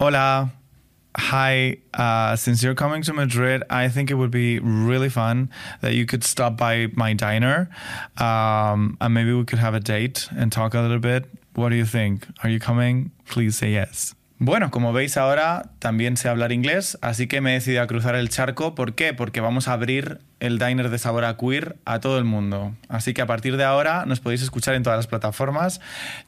Hola. Hi. Uh, since you're coming to Madrid, I think it would be really fun that you could stop by my diner um, and maybe we could have a date and talk a little bit. What do you think? Are you coming? Please say yes. Bueno, como veis ahora también sé hablar inglés, así que me he decidido a cruzar el charco. ¿Por qué? Porque vamos a abrir el diner de sabor a queer a todo el mundo. Así que a partir de ahora nos podéis escuchar en todas las plataformas,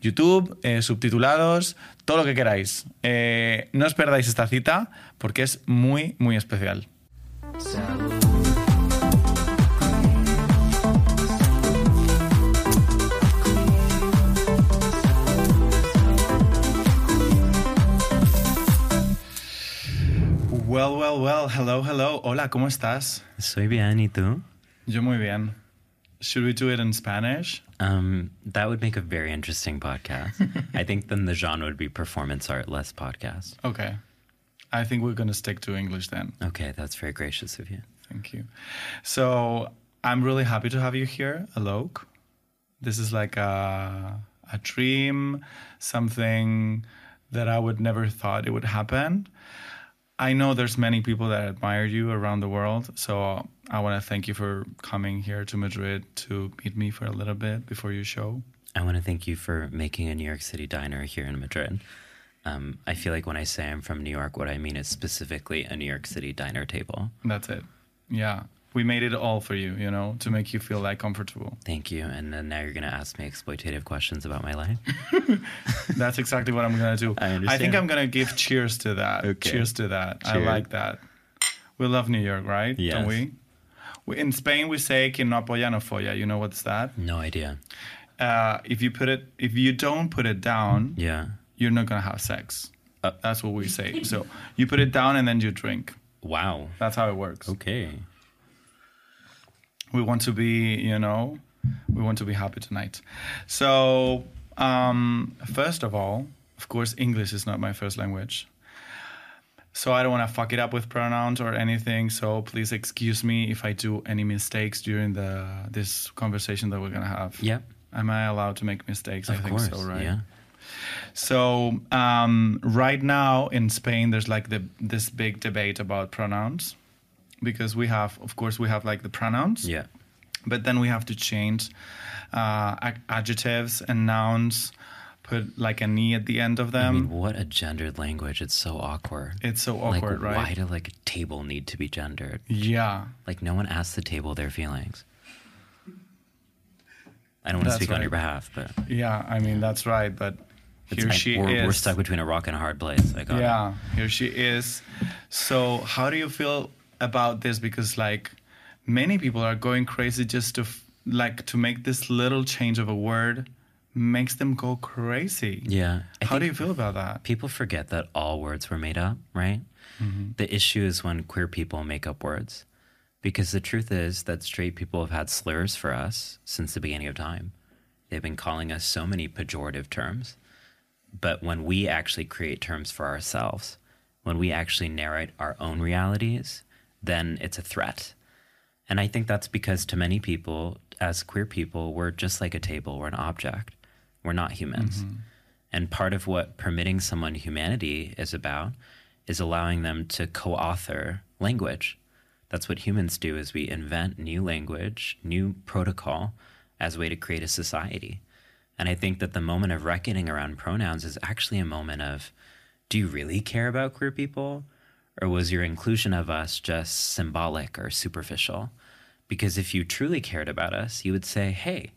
YouTube, eh, subtitulados, todo lo que queráis. Eh, no os perdáis esta cita porque es muy, muy especial. Well, well, well. Hello, hello. Hola, ¿cómo estás? Soy bien, ¿y tú? Yo muy bien. Should we do it in Spanish? Um, that would make a very interesting podcast. I think then the genre would be performance art, less podcast. Okay. I think we're going to stick to English then. Okay, that's very gracious of you. Thank you. So I'm really happy to have you here, Alok. This is like a, a dream, something that I would never thought it would happen. I know there's many people that admire you around the world, so I want to thank you for coming here to Madrid to meet me for a little bit before your show. I want to thank you for making a New York City diner here in Madrid. Um, I feel like when I say I'm from New York, what I mean is specifically a New York City diner table. That's it. Yeah. We made it all for you, you know, to make you feel like comfortable. Thank you. And then now you're going to ask me exploitative questions about my life. That's exactly what I'm going to do. I I think. I'm going to give cheers to that. Okay. Cheers to that. I like that. We love New York, right? Don't we? we? In Spain, we say quien no apoya no folla. You know what's that? No idea. Uh, if you put it, if you don't put it down, Yeah. you're not going to have sex. Uh. That's what we say. So you put it down and then you drink. Wow. That's how it works. Okay. We want to be you know we want to be happy tonight. So um, first of all of course english is not my first language. So i don't want to fuck it up with pronouns or anything. So please excuse me if i do any mistakes during the this conversation that we're gonna have. Yeah. Am i allowed to make mistakes? Of i think course. so right? Yeah. so um, right now in Spain, there's like the this big debate about pronouns because we have, of course, we have like the pronouns, Yeah. but then we have to change uh, adjectives and nouns, put like a ni at the end of I them. mean, what a gendered language. It's so awkward. it's so awkward, like, right? why do like a table need to be gendered? yeah, Like, no one asks the table their feelings. I don't want to That's speak on your behalf, but yeah. I mean, that's right. But it's, here I- she we're, is. we're stuck between a rock and a hard place. I got it. yeah here she is so how do you feel about this because like many people are going crazy just to f- like to make this little change of a word makes them go crazy Yeah. I how do you feel about that People forget that all words were made up, right? Mm-hmm. The issue is when queer people make up words. Because the truth is that straight people have had slurs for us since the beginning of time. They've been calling us so many pejorative terms. But when we actually create terms for ourselves, when we actually narrate our own realities, then it's a threat. And I think that's because to many people, as queer people, we're just like a table, we're an object, we're not humans. Mm-hmm. And part of what permitting someone humanity is about is allowing them to co-author language. That's what humans do is we invent new language, new protocol as a way to create a society. And I think that the moment of reckoning around pronouns is actually a moment of do you really care about queer people? Or was your inclusion of us just symbolic or superficial? Because if you truly cared about us, you would say, hey,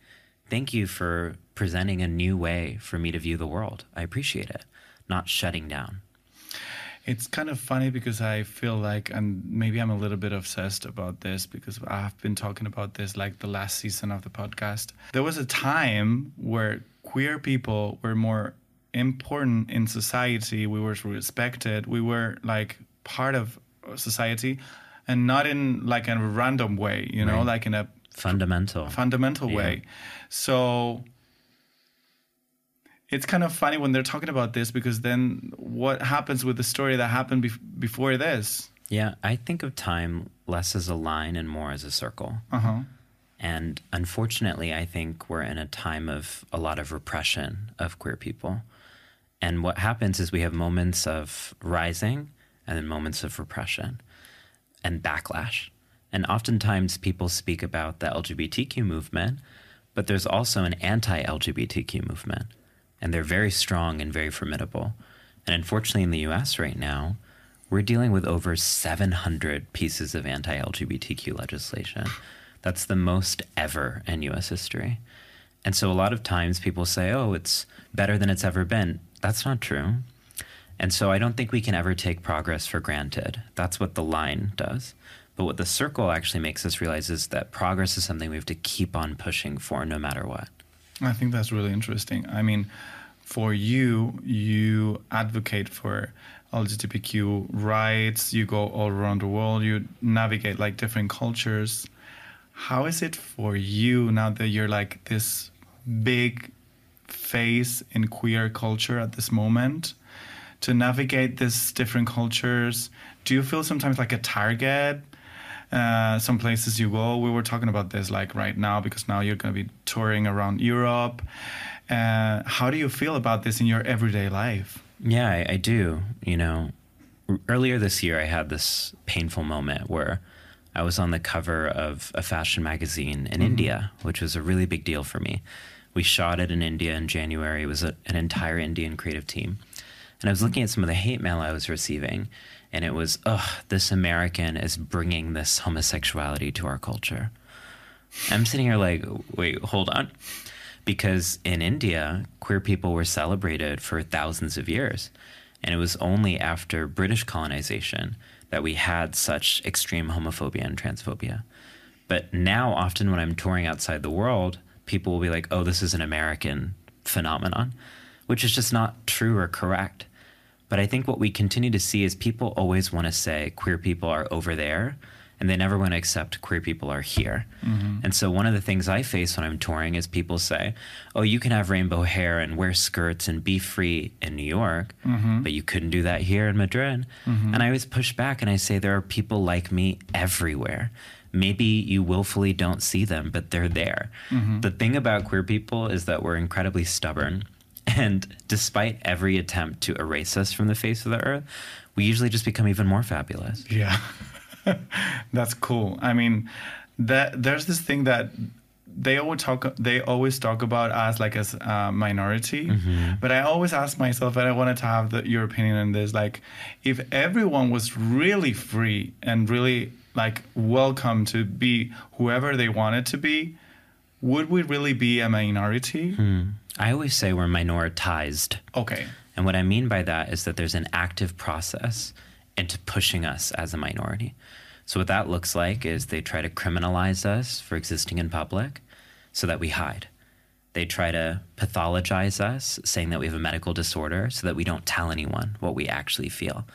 thank you for presenting a new way for me to view the world. I appreciate it, not shutting down. It's kind of funny because I feel like, and maybe I'm a little bit obsessed about this because I've been talking about this like the last season of the podcast. There was a time where queer people were more important in society. We were respected. We were like part of society and not in like a random way, you know, Right. like in a Fundamental. fundamental Yeah. way. So it's kind of funny when they're talking about this because then what happens with the story that happened bef- before this? yeah, I think of time less as a line and more as a circle. Uh huh. And unfortunately, I think we're in a time of a lot of repression of queer people. And what happens is we have moments of rising and then moments of repression and backlash. And oftentimes people speak about the LGBTQ movement, but there's also an anti LGBTQ movement. And they're very strong and very formidable. And unfortunately, in the US right now, we're dealing with over 700 pieces of anti LGBTQ legislation. That's the most ever in US history. And so a lot of times people say, oh, it's better than it's ever been. That's not true. And so I don't think we can ever take progress for granted. That's what the line does. But what the circle actually makes us realize is that progress is something we have to keep on pushing for no matter what. I think that's really interesting. I mean, for you, you advocate for LGBTQ rights, you go all around the world, you navigate like different cultures. How is it for you now that you're like this big face in queer culture at this moment to navigate these different cultures? Do you feel sometimes like a target? Uh, some places you go, we were talking about this like right now because now you're going to be touring around Europe. Uh, how do you feel about this in your everyday life? Yeah, I, I do. You know, earlier this year, I had this painful moment where I was on the cover of a fashion magazine in mm-hmm. India, which was a really big deal for me. We shot it in India in January. It was a, an entire Indian creative team. And I was looking at some of the hate mail I was receiving, and it was, ugh, this American is bringing this homosexuality to our culture. I'm sitting here like, wait, hold on. Because in India, queer people were celebrated for thousands of years. And it was only after British colonization that we had such extreme homophobia and transphobia. But now, often when I'm touring outside the world, people will be like, oh, this is an American phenomenon, which is just not true or correct. But I think what we continue to see is people always want to say queer people are over there and they never want to accept queer people are here. Mm-hmm. And so one of the things I face when I'm touring is people say, "Oh, you can have rainbow hair and wear skirts and be free in New York, mm-hmm. but you couldn't do that here in Madrid." Mm-hmm. And I always push back and I say there are people like me everywhere maybe you willfully don't see them, but they're there. Mm-hmm. The thing about queer people is that we're incredibly stubborn. And despite every attempt to erase us from the face of the earth, we usually just become even more fabulous. Yeah. That's cool. I mean, that there's this thing that they always talk they always talk about us like as a minority mm-hmm. but i always ask myself and i wanted to have the, your opinion on this like if everyone was really free and really like welcome to be whoever they wanted to be, would we really be a minority? Hmm. I always say we're minoritized. Okay. And what I mean by that is that there's an active process into pushing us as a minority. So, what that looks like is they try to criminalize us for existing in public so that we hide. They try to pathologize us, saying that we have a medical disorder so that we don't tell anyone what we actually feel.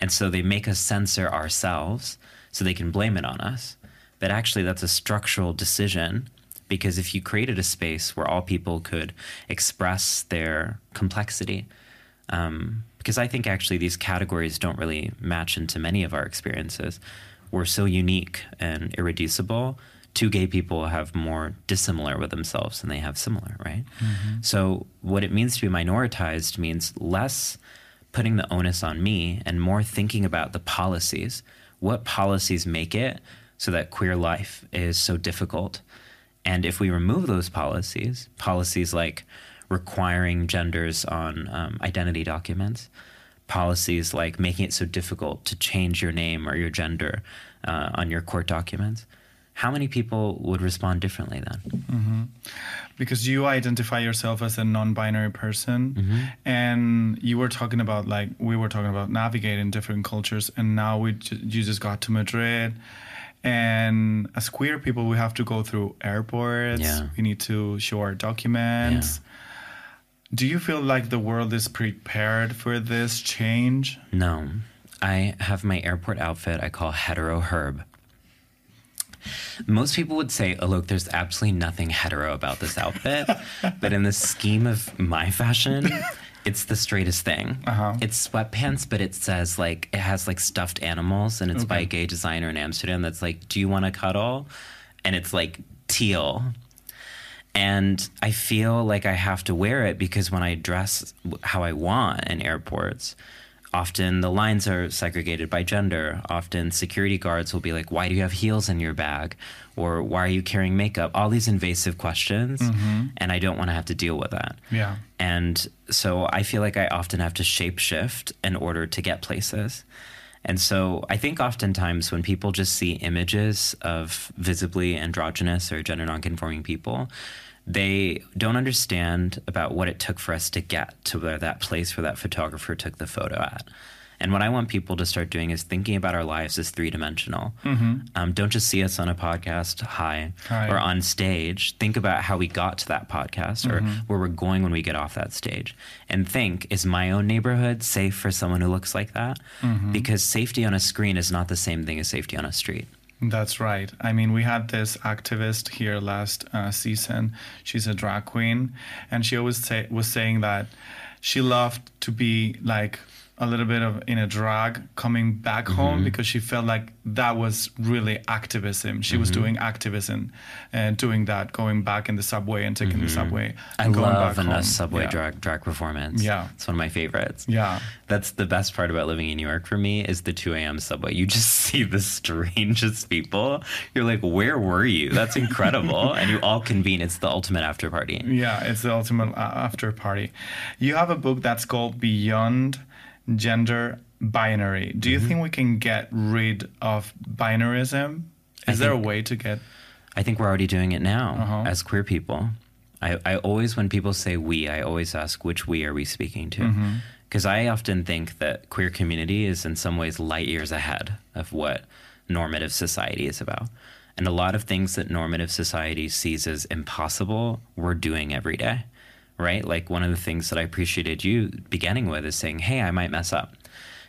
And so they make us censor ourselves so they can blame it on us. But actually, that's a structural decision because if you created a space where all people could express their complexity, um, because I think actually these categories don't really match into many of our experiences. We're so unique and irreducible. Two gay people have more dissimilar with themselves than they have similar, right? Mm-hmm. So, what it means to be minoritized means less putting the onus on me and more thinking about the policies what policies make it so that queer life is so difficult? And if we remove those policies, policies like requiring genders on um, identity documents, policies like making it so difficult to change your name or your gender uh, on your court documents, how many people would respond differently then? Mm-hmm. Because you identify yourself as a non-binary person, mm-hmm. and you were talking about like we were talking about navigating different cultures, and now we you just got to Madrid, and as queer people, we have to go through airports. Yeah. We need to show our documents. Yeah. Do you feel like the world is prepared for this change? No. I have my airport outfit I call hetero herb. Most people would say, oh, look, there's absolutely nothing hetero about this outfit. but in the scheme of my fashion, it's the straightest thing. Uh-huh. It's sweatpants, but it says like, it has like stuffed animals and it's okay. by a gay designer in Amsterdam that's like, do you want to cuddle? And it's like teal. And I feel like I have to wear it because when I dress how I want in airports, often the lines are segregated by gender. Often security guards will be like, Why do you have heels in your bag? Or why are you carrying makeup? All these invasive questions. Mm-hmm. And I don't want to have to deal with that. Yeah. And so I feel like I often have to shapeshift in order to get places. And so I think oftentimes when people just see images of visibly androgynous or gender nonconforming people, they don't understand about what it took for us to get to where that place where that photographer took the photo at. And what I want people to start doing is thinking about our lives as three dimensional. Um, don't just see us on a podcast high, Hi. or on stage. Think about how we got to that podcast or where we're going when we get off that stage. And think is my own neighborhood safe for someone who looks like that? Because safety on a screen is not the same thing as safety on a street. That's right. I mean, we had this activist here last uh, season. She's a drag queen, and she always say, was saying that she loved to be like a little bit of in a drag coming back mm-hmm. home because she felt like that was really activism. She was mm-hmm. doing activism and doing that, going back in the subway and taking the mm-hmm. subway. I and going love back a subway Yeah. drag drag performance. Yeah. it's one of my favorites. Yeah. That's the best part about living in New York for me is the 2 a.m. subway. You just see the strangest people. You're like, where were you? That's incredible. and you all convene. It's the ultimate after party. Yeah, it's the ultimate uh, after party. You have a book that's called Beyond Gender Binary. Do Mm-hmm. you think we can get rid of binarism? Is there a way to get? I think we're already doing it now Uh-huh. as queer people. I, I always, when people say we, I always ask which we are we speaking to? Because I often think that queer community is in some ways light years ahead of what normative society is about. And a lot of things that normative society sees as impossible, we're doing every day, right? Like one of the things that I appreciated you beginning with is saying, hey, I might mess up.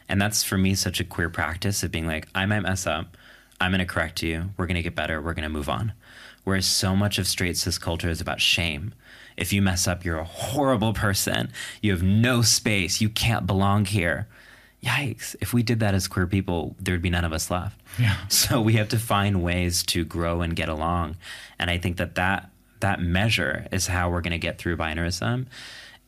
And that's for me such a queer practice of being like, I might mess up. I'm going to correct you. We're going to get better. We're going to move on. Whereas so much of straight cis culture is about shame. If you mess up, you're a horrible person. You have no space. You can't belong here. Yikes. If we did that as queer people, there'd be none of us left. Yeah. So we have to find ways to grow and get along. And I think that that, that measure is how we're going to get through binarism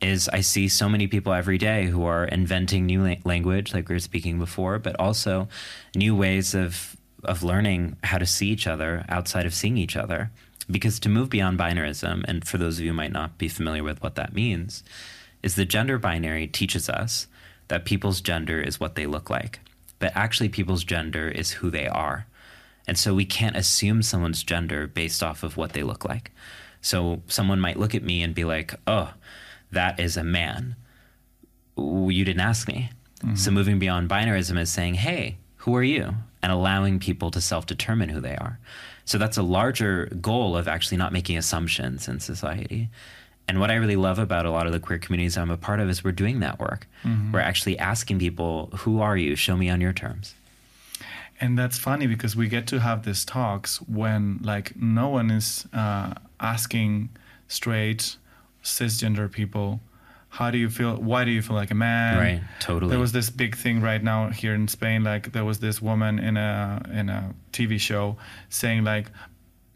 is I see so many people every day who are inventing new la- language, like we were speaking before, but also new ways of of learning how to see each other outside of seeing each other. Because to move beyond binarism, and for those of you who might not be familiar with what that means, is the gender binary teaches us that people's gender is what they look like, but actually people's gender is who they are. And so we can't assume someone's gender based off of what they look like. So someone might look at me and be like, oh, that is a man. You didn't ask me. So moving beyond binarism is saying, hey, who are you? And allowing people to self determine who they are. So that's a larger goal of actually not making assumptions in society. And what I really love about a lot of the queer communities I'm a part of is we're doing that work. We're actually asking people, who are you? Show me on your terms. And that's funny because we get to have these talks when like no one is uh, asking straight cisgender people, how do you feel? Why do you feel like a man? Right, totally. There was this big thing right now here in Spain. Like there was this woman in a in a TV show saying like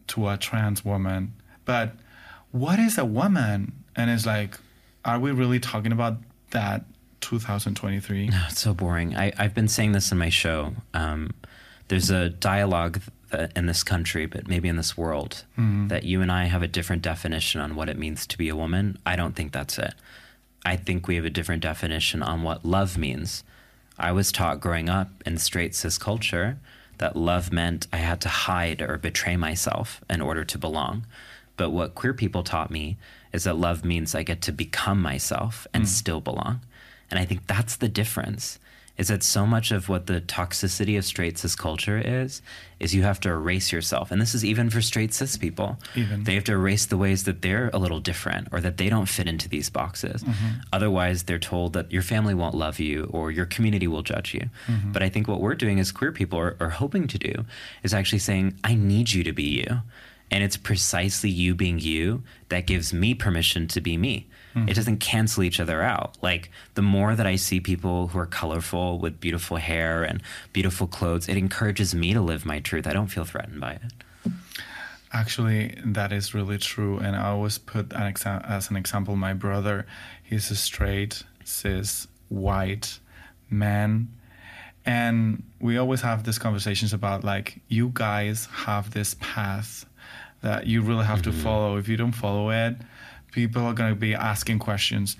to a trans woman, but what is a woman? And it's like, are we really talking about that 2023? no It's so boring. I, I've been saying this in my show. Um, there's a dialogue Uh, in this country, but maybe in this world, mm-hmm. that you and I have a different definition on what it means to be a woman. I don't think that's it. I think we have a different definition on what love means. I was taught growing up in straight cis culture that love meant I had to hide or betray myself in order to belong. But what queer people taught me is that love means I get to become myself and mm. still belong. And I think that's the difference. Is that so much of what the toxicity of straight cis culture is, is you have to erase yourself. And this is even for straight cis people. Even. They have to erase the ways that they're a little different or that they don't fit into these boxes. Mm-hmm. Otherwise, they're told that your family won't love you or your community will judge you. Mm-hmm. But I think what we're doing as queer people are, are hoping to do is actually saying, I need you to be you. And it's precisely you being you that gives me permission to be me. Mm-hmm. It doesn't cancel each other out. Like the more that I see people who are colorful with beautiful hair and beautiful clothes, it encourages me to live my truth. I don't feel threatened by it. Actually, that is really true. And I always put an exa- as an example my brother. He's a straight, cis, white man. And we always have these conversations about like, you guys have this path that you really have to mm-hmm. follow. If you don't follow it, people are going to be asking questions.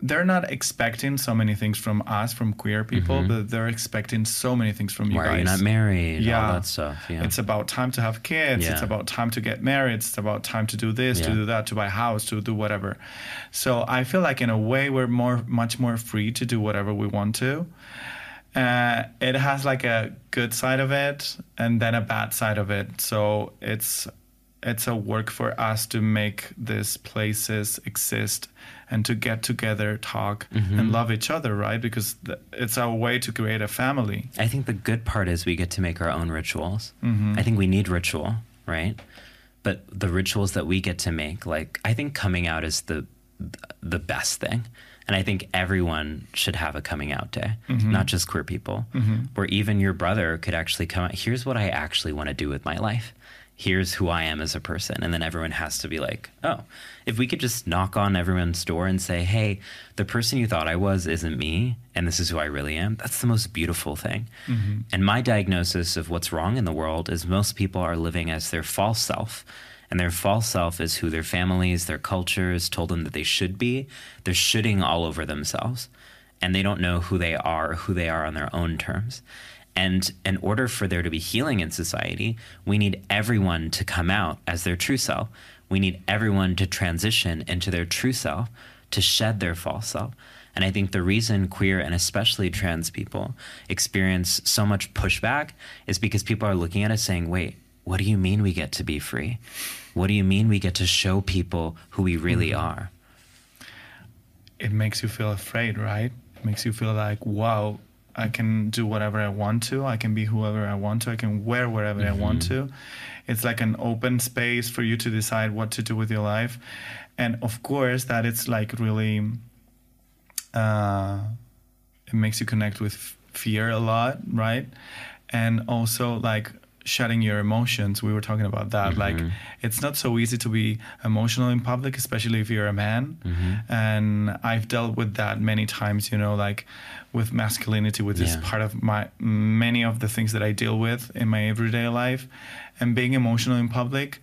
They're not expecting so many things from us, from queer people, but they're expecting so many things from you Why guys. are you not married? Yeah. All that stuff. Yeah. It's about time to have kids. It's about time to get married. It's about time to do this, to do that, to buy a house, to do whatever. So I feel like in a way we're more, much more free to do whatever we want to. Uh, it has like a good side of it and then a bad side of it. So it's it's a work for us to make these places exist and to get together, talk, Mm-hmm. and love each other, right? Because th- it's our way to create a family. I think the good part is we get to make our own rituals. Mm-hmm. I think we need ritual, right? But the rituals that we get to make, like I think coming out is the the best thing. And I think everyone should have a coming out day, Mm-hmm. not just queer people. Where even your brother could actually come out, here's what I actually want to do with my life. Here's who I am as a person. And then everyone has to be like, oh, if we could just knock on everyone's door and say, hey, the person you thought I was isn't me, and this is who I really am, that's the most beautiful thing. Mm-hmm. And my diagnosis of what's wrong in the world is most people are living as their false self. And their false self is who their families, their cultures told them that they should be. They're shooting all over themselves. And they don't know who they are who they are on their own terms. And in order for there to be healing in society, we need everyone to come out as their true self. We need everyone to transition into their true self, to shed their false self. And I think the reason queer and especially trans people experience so much pushback is because people are looking at us saying, wait, what do you mean we get to be free? What do you mean we get to show people who we really mm-hmm. are? it makes you feel afraid, right? It makes you feel like, wow, I can do whatever I want to. I can be whoever I want to. I can wear whatever I want to. It's like an open space for you to decide what to do with your life. And of course, that it's like really, uh, it makes you connect with f- fear a lot, right? And also like shutting your emotions. We were talking about that. Like it's not so easy to be emotional in public, especially if you're a man. And I've dealt with that many times, you know, like with masculinity, which is part of my many of the things that I deal with in my everyday life. And being emotional in public,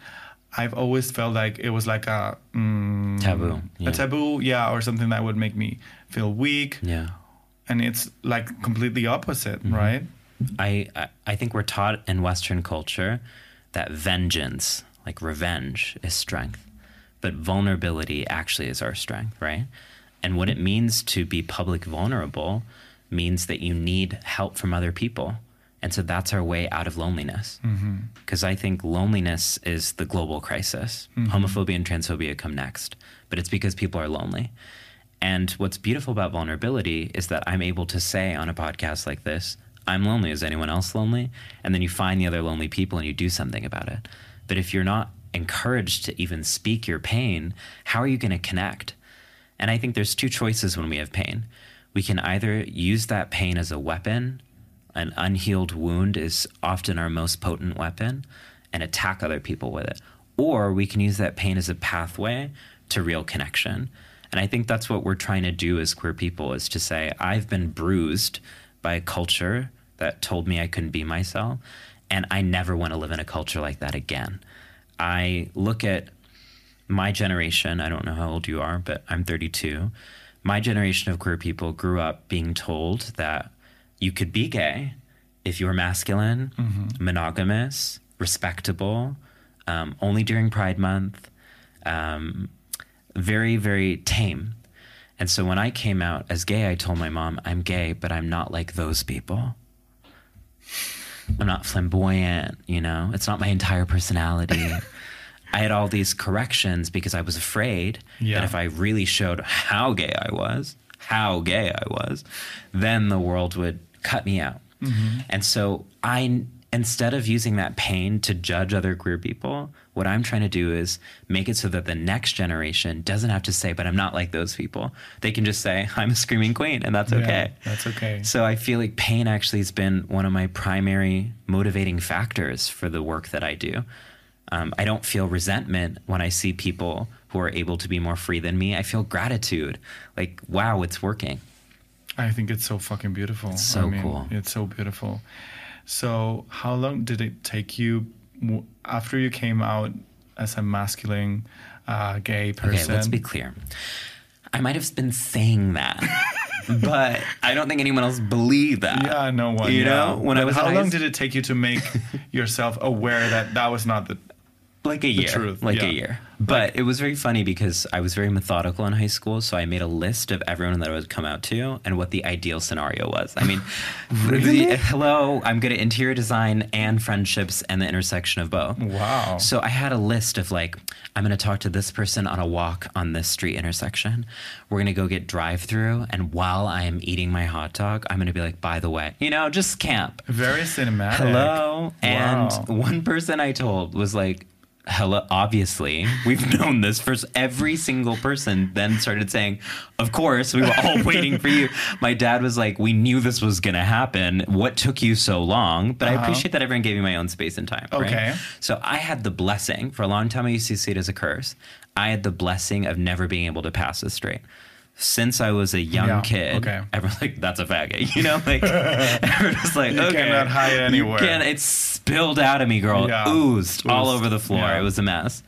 I've always felt like it was like a mm, Taboo, yeah. a taboo, yeah, or something that would make me feel weak. Yeah. And it's like completely opposite, Mm-hmm. right? I, I think we're taught in Western culture that vengeance, like revenge, is strength, but vulnerability actually is our strength, right? And what it means to be public vulnerable means that you need help from other people, and so that's our way out of loneliness. Mm-hmm. Because I think loneliness is the global crisis. Mm-hmm. Homophobia and transphobia come next, but it's because people are lonely. And what's beautiful about vulnerability is that I'm able to say on a podcast like this, I'm lonely. Is anyone else lonely? And then you find the other lonely people and you do something about it. But if you're not encouraged to even speak your pain, how are you going to connect? And I think there's two choices when we have pain. We can either use that pain as a weapon, an unhealed wound is often our most potent weapon, and attack other people with it. Or we can use that pain as a pathway to real connection. And I think that's what we're trying to do as queer people is to say, I've been bruised by a culture that told me I couldn't be myself, and I never want to live in a culture like that again. I look at my generation, I don't know how old you are, but I'm 32. My generation of queer people grew up being told that you could be gay if you were masculine, monogamous, respectable, um, only during Pride Month, um, very, very tame. And so when I came out as gay, I told my mom, I'm gay, but I'm not like those people. I'm not flamboyant, you know, it's not my entire personality. I had all these corrections because I was afraid Yeah. that if I really showed how gay I was, how gay I was, then the world would cut me out. Mm-hmm. And so I, instead of using that pain to judge other queer people, what I'm trying to do is make it so that the next generation doesn't have to say, but I'm not like those people. They can just say, I'm a screaming queen, and that's Yeah, okay. that's okay. So I feel like pain actually has been one of my primary motivating factors for the work that I do. Um, I don't feel resentment when I see people who are able to be more free than me. I feel gratitude. Like, wow, it's working. I think it's so fucking beautiful. It's so I mean, cool. It's so beautiful. So, how long did it take you after you came out as a masculine uh, gay person? Okay, let's be clear. I might have been saying that, but I don't think anyone else believed that. Yeah, no one. You yeah. know, when I was how in high long did it take you to make yourself aware that that was not the? Like a year truth, like yeah. a year but it was very funny because i was very methodical in high school so i made a list of everyone that i would come out to and what the ideal scenario was i mean the- hello i'm good at interior design and friendships and the intersection of both Wow. so i had a list of like i'm going to talk to this person on a walk on this street intersection we're going to go get drive through and while i am eating my hot dog i'm going to be like by the way you know just camp Very cinematic. hello. And one person I told was like, hello. Obviously, we've known this for every single person. Then started saying, of course, we were all waiting for you. My dad was like, we knew this was going to happen. What took you so long? But I Uh-huh. appreciate that everyone gave me my own space and time. right? Okay. So I had the blessing for a long time. I used to see it as a curse. I had the blessing of never being able to pass this straight. Since I was a young Yeah, kid, okay. everyone's like, "That's a faggot," you know. Like everyone's like, You "Okay, cannot hide anywhere." Can't, it spilled out of me, girl. Yeah. Oozed all over the floor. Yeah. It was a mess.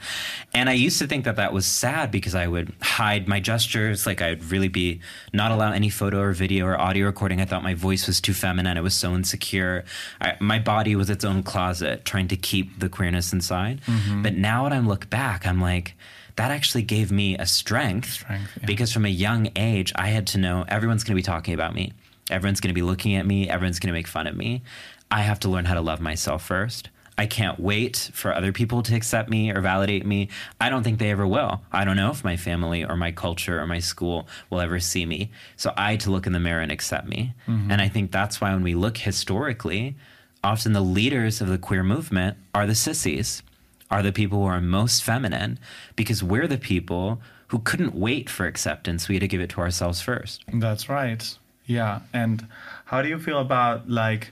And I used to think that that was sad because I would hide my gestures. Like I'd really be not allow any photo or video or audio recording. I thought my voice was too feminine. It was so insecure. I, my body was its own closet, trying to keep the queerness inside. Mm-hmm. But now when I look back, I'm like, that actually gave me a strength, Strength, yeah. because from a young age, I had to know everyone's going to be talking about me. Everyone's going to be looking at me. Everyone's going to make fun of me. I have to learn how to love myself first. I can't wait for other people to accept me or validate me. I don't think they ever will. I don't know if my family or my culture or my school will ever see me. So I had to look in the mirror and accept me. Mm-hmm. And I think that's why when we look historically, often the leaders of the queer movement are the sissies, are the people who are most feminine, because we're the people who couldn't wait for acceptance. We had to give it to ourselves first. That's right. Yeah. And how do you feel about like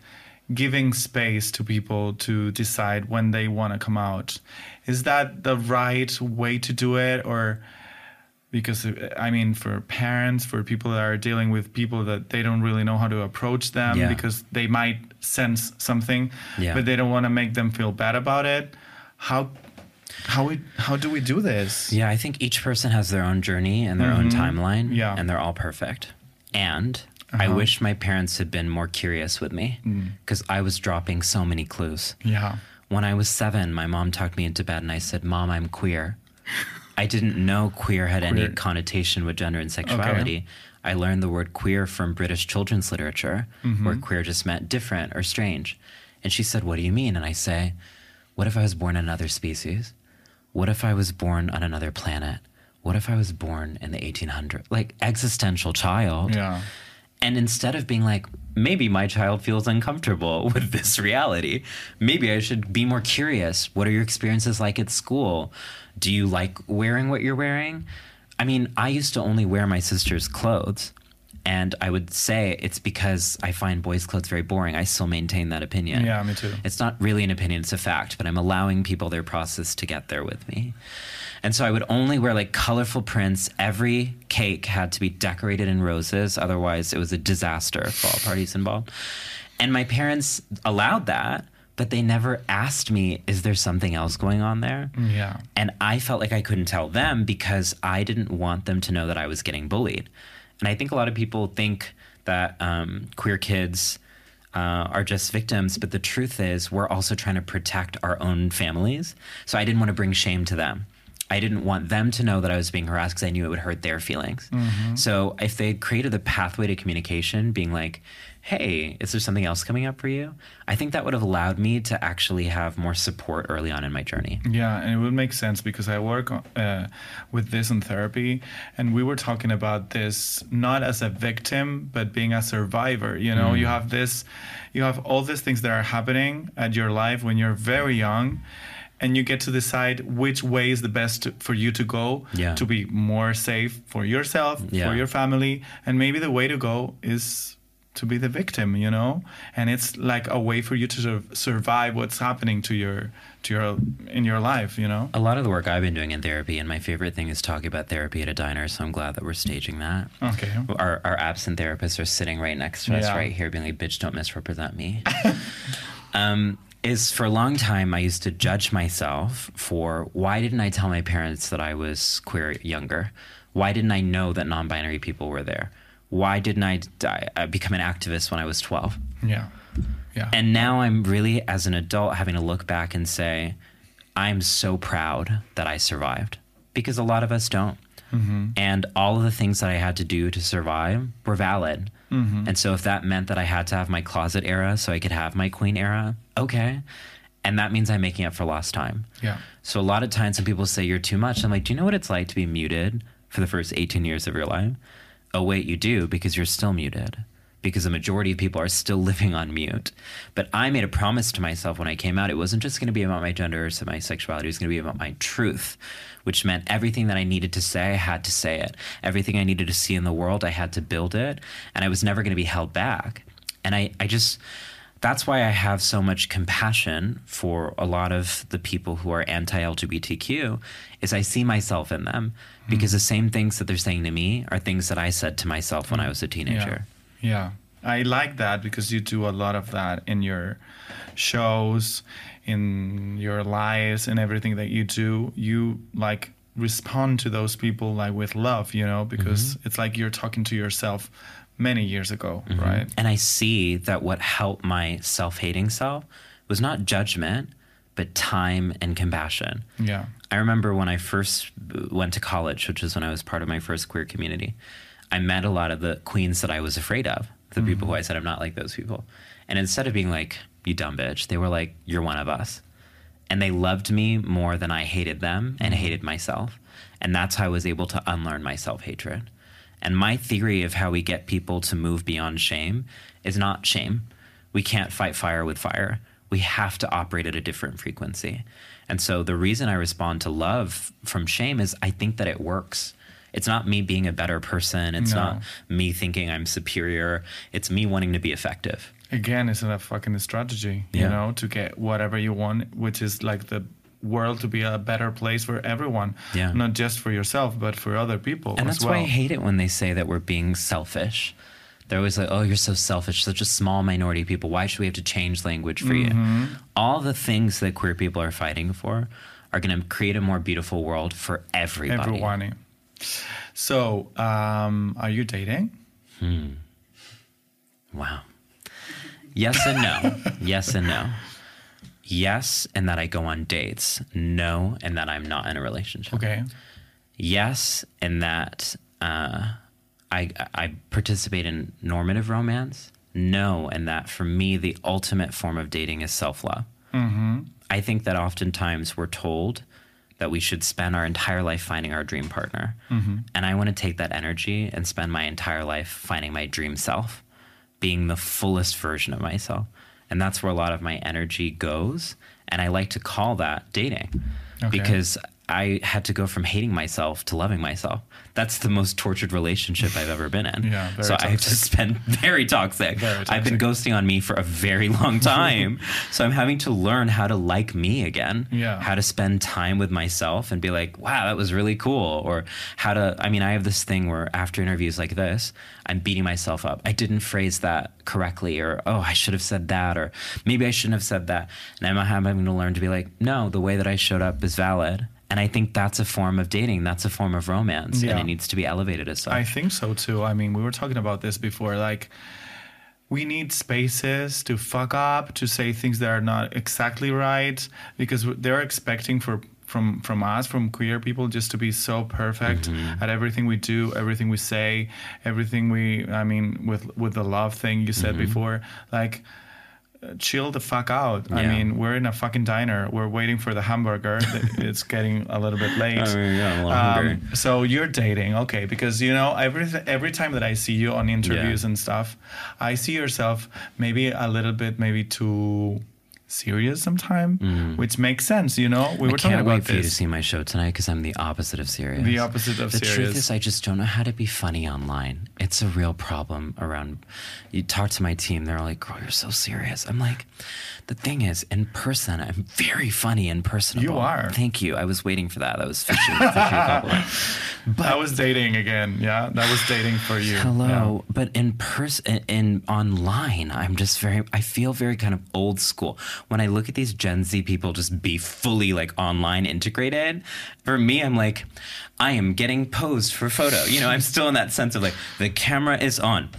giving space to people to decide when they want to come out? Is that the right way to do it or because I mean for parents, for people that are dealing with people that they don't really know how to approach them Yeah. because they might sense something Yeah. but they don't want to make them feel bad about it. How how we how do we do this? Yeah, I think each person has their own journey and their own timeline. Mm-hmm. Yeah. And they're all perfect. And I Uh-huh. wish my parents had been more curious with me Mm. because I was dropping so many clues. Yeah. When I was seven, my mom tucked me into bed and I said, Mom, I'm queer. I didn't know queer had any connotation with gender and sexuality. I learned the word queer from British children's literature, Mm-hmm. where queer just meant different or strange. And she said, What do you mean? And I say, What if I was born in another species? What if I was born on another planet? What if I was born in the 1800s? Like existential child. Yeah. And instead of being like, maybe my child feels uncomfortable with this reality, maybe I should be more curious. What are your experiences like at school? Do you like wearing what you're wearing? I mean, I used to only wear my sister's clothes. And I would say it's because I find boys' clothes very boring. I still maintain that opinion. Yeah, me too. It's not really an opinion, it's a fact, but I'm allowing people their process to get there with me. And so I would only wear like colorful prints. Every cake had to be decorated in roses. Otherwise, it was a disaster for all parties involved. And my parents allowed that, but they never asked me, is there something else going on there? Yeah. And I felt like I couldn't tell them because I didn't want them to know that I was getting bullied. And I think a lot of people think that um, queer kids uh, are just victims, but the truth is, we're also trying to protect our own families. So I didn't want to bring shame to them. I didn't want them to know that I was being harassed because I knew it would hurt their feelings. So if they created a pathway to communication, being like, hey, is there something else coming up for you? I think that would have allowed me to actually have more support early on in my journey. Yeah, and it would make sense because I work uh, with this in therapy, and we were talking about this not as a victim, but being a survivor. You know, Mm. you have this, you have all these things that are happening at your life when you're very young, and you get to decide which way is the best to, for you to go Yeah. to be more safe for yourself, Yeah. for your family, and maybe the way to go is to be the victim, you know, and it's like a way for you to sur- survive what's happening to your to your in your life, you know. A lot of the work I've been doing in therapy, and my favorite thing is talking about therapy at a diner. So I'm glad that we're staging that. Okay. Our, our absent therapists are sitting right next to us, Yeah. right here, being like, "Bitch, don't misrepresent me." um, is for a long time I used to judge myself for why didn't I tell my parents that I was queer younger? Why didn't I know that non-binary people were there? Why didn't I, I become an activist when I was 12? Yeah. Yeah. And now I'm really, as an adult, having to look back and say, I'm so proud that I survived because a lot of us don't. Mm-hmm. And all of the things that I had to do to survive were valid. Mm-hmm. And so if that meant that I had to have my closet era so I could have my queen era, okay. And that means I'm making up for lost time. yeah. So a lot of times when people say you're too much, I'm like, do you know what it's like to be muted for the first 18 years of your life? Oh, wait, you do because you're still muted. Because the majority of people are still living on mute. But I made a promise to myself when I came out, it wasn't just going to be about my gender or my sexuality, it was going to be about my truth, which meant everything that I needed to say, I had to say it. Everything I needed to see in the world, I had to build it. And I was never going to be held back. And I, I just, that's why I have so much compassion for a lot of the people who are anti-LGBTQ is I see myself in them hmm. because the same things that they're saying to me are things that I said to myself when I was a teenager. Yeah. I like that because you do a lot of that in your shows, in your lives, and everything that you do. You like respond to those people like with love, you know, because mm-hmm. it's like you're talking to yourself many years ago, mm-hmm. right? And I see that what helped my self-hating self was not judgment, but time and compassion. Yeah. I remember when I first went to college, which is when I was part of my first queer community, I met a lot of the queens that I was afraid of, the people who mm-hmm. I said, I'm not like those people. And instead of being like, you dumb bitch, they were like, you're one of us. And they loved me more than I hated them and mm-hmm. hated myself. And that's how I was able to unlearn my self hatred. And my theory of how we get people to move beyond shame is not shame. We can't fight fire with fire. We have to operate at a different frequency. And so the reason I respond to love from shame is I think that it works. It's not me being a better person. It's No. not me thinking I'm superior. It's me wanting to be effective. Again, it's a fucking strategy, you know, to get whatever you want, which is like the world to be a better place for everyone. Yeah. Not just for yourself, but for other people And that's well. why I hate it when they say that we're being selfish. They're always like, oh, you're so selfish, such a small minority of people. Why should we have to change language for Mm-hmm. you? All the things that queer people are fighting for are going to create a more beautiful world for everybody. Everyone. So, um, are you dating? hmm Wow. Yes and no. yes and no. Yes, and that I go on dates. No, and that I'm not in a relationship. Okay. yes and that uh, I, I participate in normative romance no and that for me the ultimate form of dating is self-love i think that oftentimes we're told that we should spend our entire life finding our dream partner and i want to take that energy and spend my entire life finding my dream self being the fullest version of myself and that's where a lot of my energy goes and i like to call that dating Okay. because I had to go from hating myself to loving myself. That's the most tortured relationship I've ever been in. Yeah, so I have just been very toxic. Very I've been ghosting on me for a very long time. so I'm having to learn how to like me again. Yeah. How to spend time with myself and be like, wow, that was really cool. Or how to, I mean, I have this thing where after interviews like this, I'm beating myself up. I didn't phrase that correctly, or oh, I should have said that, or maybe I shouldn't have said that. And I'm having to learn to be like, no, the way that I showed up is valid. And I think that's a form of dating. That's a form of romance, Yeah. and it needs to be elevated as such. I think so too. I mean, we were talking about this before. Like, we need spaces to fuck up, to say things that are not exactly right, because they're expecting for from from us, from queer people, just to be so perfect Mm-hmm. at everything we do, everything we say, everything we. I mean, with with the love thing you said Mm-hmm. before, like. Chill the fuck out. I mean, we're in a fucking diner. We're waiting for the hamburger. it's getting a little bit late. Yeah, I'm a little Um, so you're dating, okay? Because you know every every time that I see you on interviews Yeah. and stuff, I see yourself maybe a little bit maybe too serious sometime, mm. which makes sense. You know, we I were talking can't wait about for you to see my show tonight because I'm the opposite of serious. The opposite of serious the truth is, I just don't know how to be funny online. It's a real problem around. You talk to my team, they're like, "Girl, you're so serious." I'm like, the thing is, in person, I'm very funny and personable. You are. Thank you. I was waiting for that. That was fishing, fishing compliment. that was dating again. Yeah, that was dating for you. Hello, but in person, in online, I'm just very. I feel very kind of old school when I look at these Gen Z people just be fully like online integrated. For me, I'm like, I am getting posed for photo. You know, I'm still in that sense of like the camera is on.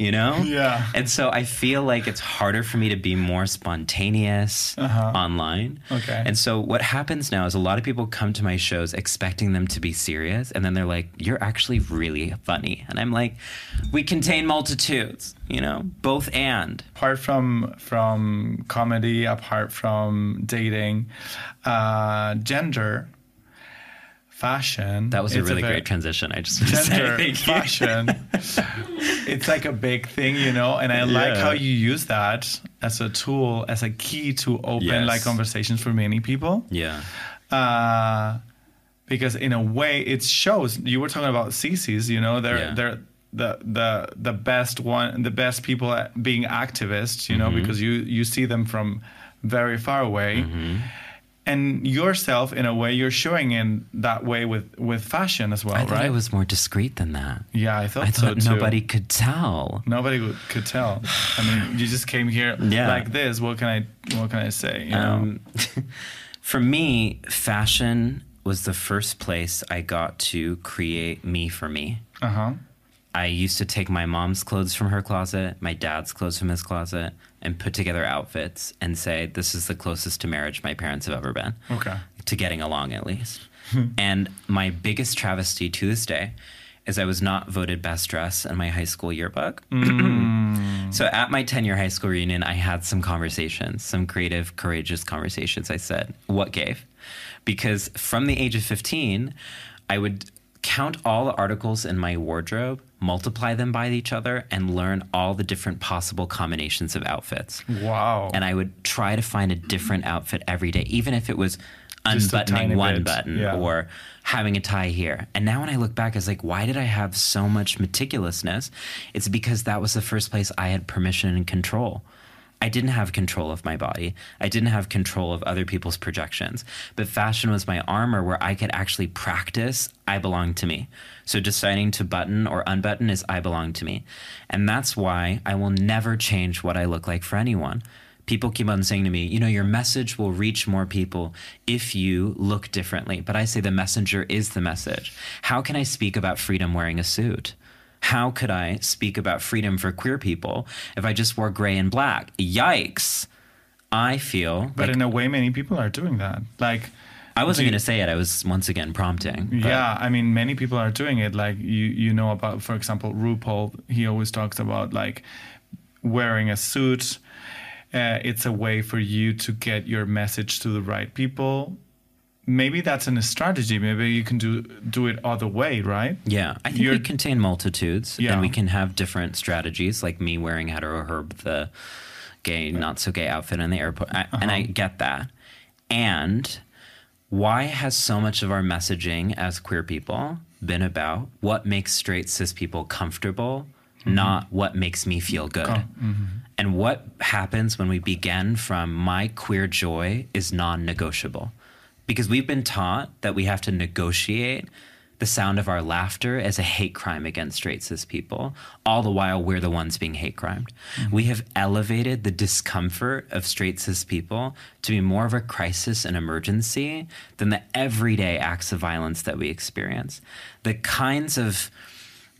You know, Yeah. and so I feel like it's harder for me to be more spontaneous Uh-huh. online. Okay. And so what happens now is a lot of people come to my shows expecting them to be serious, and then they're like, "You're actually really funny," and I'm like, "We contain multitudes, you know, both and." apart from from comedy, apart from dating, uh, gender, fashion. That was a really very- great transition. I just want to say fashion. it's like a big thing, you know, and I like how you use that as a tool, as a key to open Yes. like conversations for many people. Yeah. uh, because in a way it shows you were talking about sissies, you know, they're Yeah. they're the the the best one, the best people at being activists, you Mm-hmm. know, because you you see them from very far away. Mm-hmm. And yourself, in a way, you're showing in that way with with fashion as well, I thought right? I was more discreet than that. yeah, I thought, I thought so too. nobody could tell. nobody could tell. I mean, you just came here Yeah. like this. What can I what can I say? You know, Um, for me, fashion was the first place I got to create me for me. uh huh. I used to take my mom's clothes from her closet, my dad's clothes from his closet, and put together outfits and say, this is the closest to marriage my parents have ever been. Okay. To getting along, at least. Hmm. and my biggest travesty to this day is I was not voted best dress in my high school yearbook. Mm. so at my 10 year high school reunion, I had some conversations, some creative, courageous conversations. I said, what gave? Because from the age of 15, I would count all the articles in my wardrobe, multiply them by each other, and learn all the different possible combinations of outfits. Wow. And I would try to find a different outfit every day, even if it was unbuttoning one bit, button yeah. or having a tie here. And now when I look back, I was like, why did I have so much meticulousness? It's because that was the first place I had permission and control. I didn't have control of my body. I didn't have control of other people's projections. But fashion was my armor where I could actually practice I belong to me. So deciding to button or unbutton is I belong to me. And that's why I will never change what I look like for anyone. People keep on saying to me, you know, your message will reach more people if you look differently. But I say the messenger is the message. How can I speak about freedom wearing a suit? How could I speak about freedom for queer people if I just wore gray and black? Yikes. I feel but like in a way, many people are doing that. Like, I wasn't going to say it. I was once again prompting. but- yeah, I mean, many people are doing it. Like you, you know about, for example, RuPaul. He always talks about like wearing a suit. Uh, it's a way for you to get your message to the right people. Maybe that's in a strategy. Maybe you can do do it other way, right? Yeah, I think we You're- contain multitudes, Yeah. and we can have different strategies, like me wearing hetero herb, the gay, not so gay outfit in the airport, I, and Uh-huh. I get that. And why has so much of our messaging as queer people been about what makes straight cis people comfortable, not what makes me feel good? Com- And what happens when we begin from my queer joy is non negotiable? Because we've been taught that we have to negotiate the sound of our laughter as a hate crime against straight cis people, all the while we're the ones being hate crimed. Mm-hmm. We have elevated the discomfort of straight cis people to be more of a crisis and emergency than the everyday acts of violence that we experience. The kinds of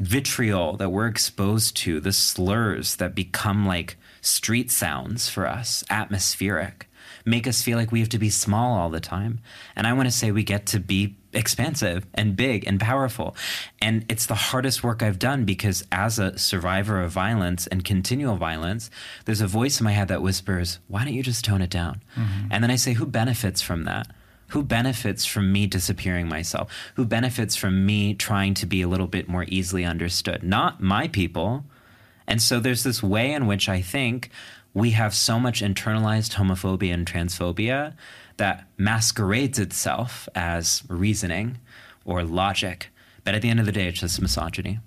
vitriol that we're exposed to, the slurs that become like street sounds for us, atmospheric, make us feel like we have to be small all the time. And I want to say we get to be expansive and big and powerful. And it's the hardest work I've done because as a survivor of violence and continual violence, there's a voice in my head that whispers, why don't you just tone it down? Mm-hmm. And then I say, who benefits from that? Who benefits from me disappearing myself? Who benefits from me trying to be a little bit more easily understood? Not my people. And so there's this way in which I think we have so much internalized homophobia and transphobia that masquerades itself as reasoning or logic. But at the end of the day, it's just misogyny.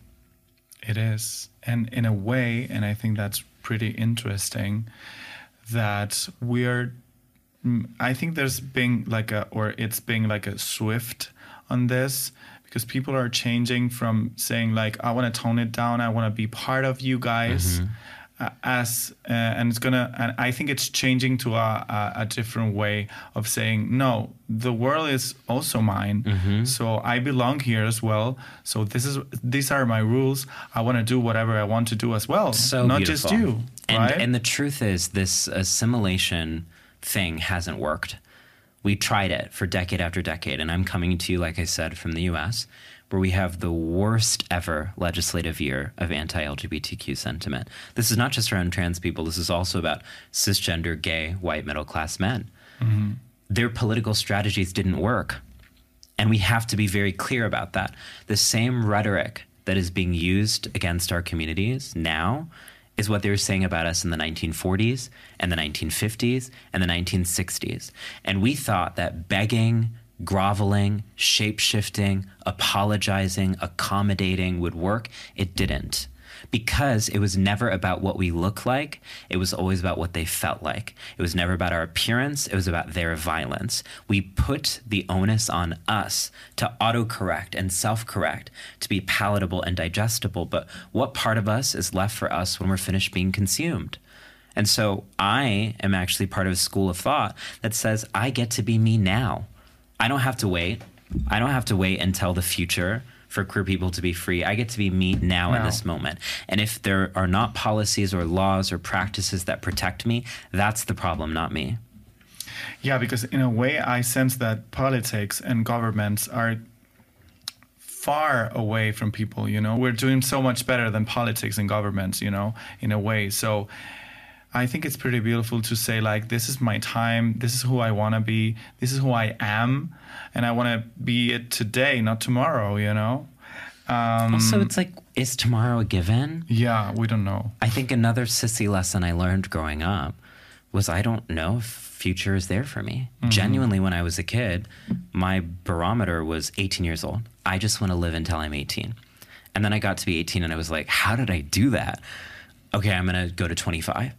It is. And in a way, and I think that's pretty interesting, that we're, mm, I think there's been like a, or it's been like a swift on this because people are changing from saying, like, I want to tone it down, I want to be part of you guys. Mm-hmm. Uh, as uh, and it's gonna and i think it's changing to a, a, a, different way of saying no the world is also mine. Mm-hmm. so i belong here as well. So this is these are my rules. I want to do whatever i want to do as well so not beautiful. just you and, right? and the truth is this assimilation thing hasn't worked. We tried it for decade after decade and i'm coming to you like i said from the us where we have the worst ever legislative year of anti-lgbtq sentiment. This is not just around trans people. This is also about cisgender gay white middle class men. Mm-hmm. Their political strategies didn't work. And we have to be very clear about that. The same rhetoric that is being used against our communities now is what they were saying about us in the 1940s and the 1950s and the 1960s. And we thought that begging, groveling, shape shifting, apologizing, accommodating would work. It didn't. Because it was never about what we look like, it was always about what they felt like. It was never about our appearance, it was about their violence. We put the onus on us to autocorrect and self correct to be palatable and digestible. But what part of us is left for us when we're finished being consumed? And so I am actually part of a school of thought that says I get to be me now. I don't have to wait. I don't have to wait until the future for queer people to be free. I get to be me now, in this moment. And if there are not policies or laws or practices that protect me, that's the problem, not me. Yeah, because in a way, I sense that politics and governments are far away from people. You know, we're doing so much better than politics and governments. You know, in a way. So, I think it's pretty beautiful to say like, this is my time. This is who I want to be. This is who I am, and I want to be it today, not tomorrow. You know. Um, Also, it's like, is tomorrow a given? yeah, we don't know. I think another sissy lesson I learned growing up was I don't know if future is there for me. Genuinely, when I was a kid, my barometer was 18 years old. I just want to live until I'm 18. And then I got to be 18 and I was like, how did I do that? Okay, I'm going to go to 25.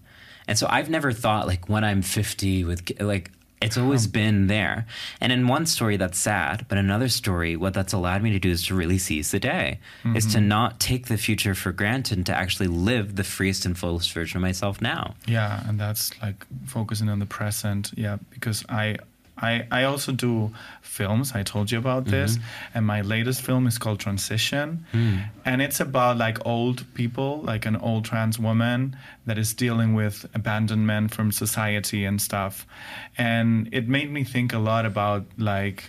And so I've never thought like when I'm 50 with like it's always been there. And in one story that's sad, but another story what that's allowed me to do is to really seize the day. Is to mm-hmm. not take the future for granted and to actually live the freest and fullest version of myself now. Yeah, and that's like focusing on the present. Yeah, because I I I also do films. I told you about this, mm-hmm. and my latest film is called Transition, hmm. and it's about like old people, like an old trans woman that is dealing with abandonment from society and stuff, and it made me think a lot about like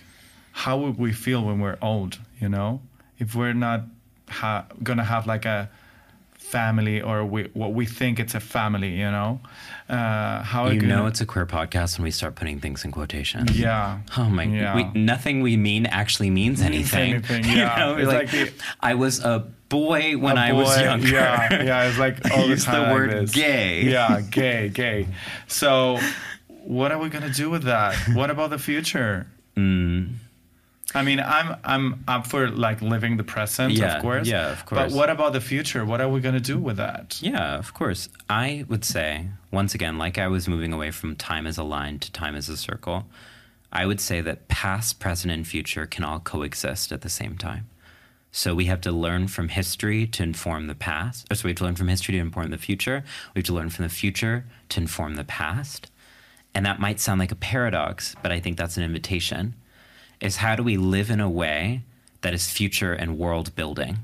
how would we feel when we're old, you know, if we're not ha- gonna have like a family or we, what we think it's a family, you know? Uh, how You know it's a queer podcast when we start putting things in quotations. yeah. Oh my! Yeah. We, nothing we mean actually means anything. anything, You yeah. know, It's like, like the- I was a boy when A I was boy, younger. Yeah, yeah, it's like all the Use the time. like word this. gay. Yeah, gay, gay. So, what are we gonna do with that? What about the future? Mm. I mean, I'm I'm up for like living the present, Yeah, of course. yeah, of course. But what about the future? What are we gonna do with that? Yeah, of course. I would say, once again, like I was moving away from time as a line to time as a circle, I would say that past, present, and future can all coexist at the same time. So we have to learn from history to inform the past. Or so we have to learn from history to inform the future. We have to learn from the future to inform the past. And that might sound like a paradox, but I think that's an invitation. Is how do we live in a way that is future and world building?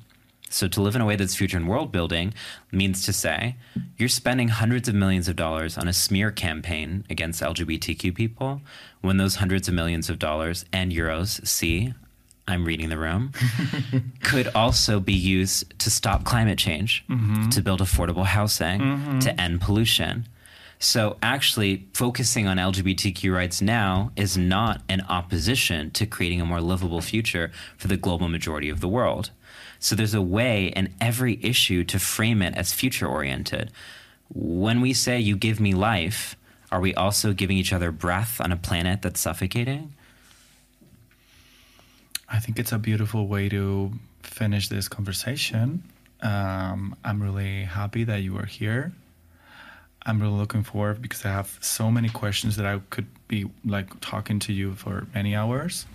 So to live in a way that's future and world building means to say you're spending hundreds of millions of dollars on a smear campaign against LGBTQ people when those hundreds of millions of dollars and euros, see, I'm reading the room, could also be used to stop climate change, mm-hmm. to build affordable housing, mm-hmm. to end pollution. So, actually, focusing on LGBTQ rights now is not an opposition to creating a more livable future for the global majority of the world. So, there's a way in every issue to frame it as future oriented. When we say you give me life, are we also giving each other breath on a planet that's suffocating? I think it's a beautiful way to finish this conversation. Um, I'm really happy that you are here. I'm really looking forward because I have so many questions that I could be like talking to you for many hours.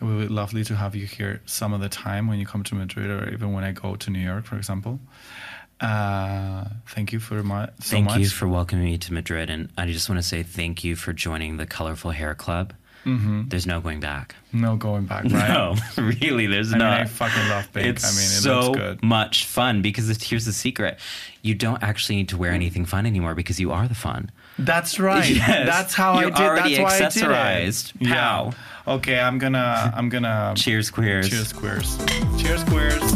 It would be lovely to have you here some of the time when you come to Madrid or even when I go to New York, for example. Uh, thank you for my, so thank much. you for welcoming me to Madrid. And I just want to say thank you for joining the Colorful Hair Club. Mhm. There's no going back. No going back, right? No, really, there's I mean, not. I fucking love pink. It's I mean, it so looks good. much fun because it's, here's the secret: you don't actually need to wear anything fun anymore because you are the fun. That's right. Yes. That's how I You're did. already That's why accessorized. I did it. Pow. Yeah. Okay, I'm gonna. I'm gonna. Cheers, queers. Cheers, queers. Cheers, queers.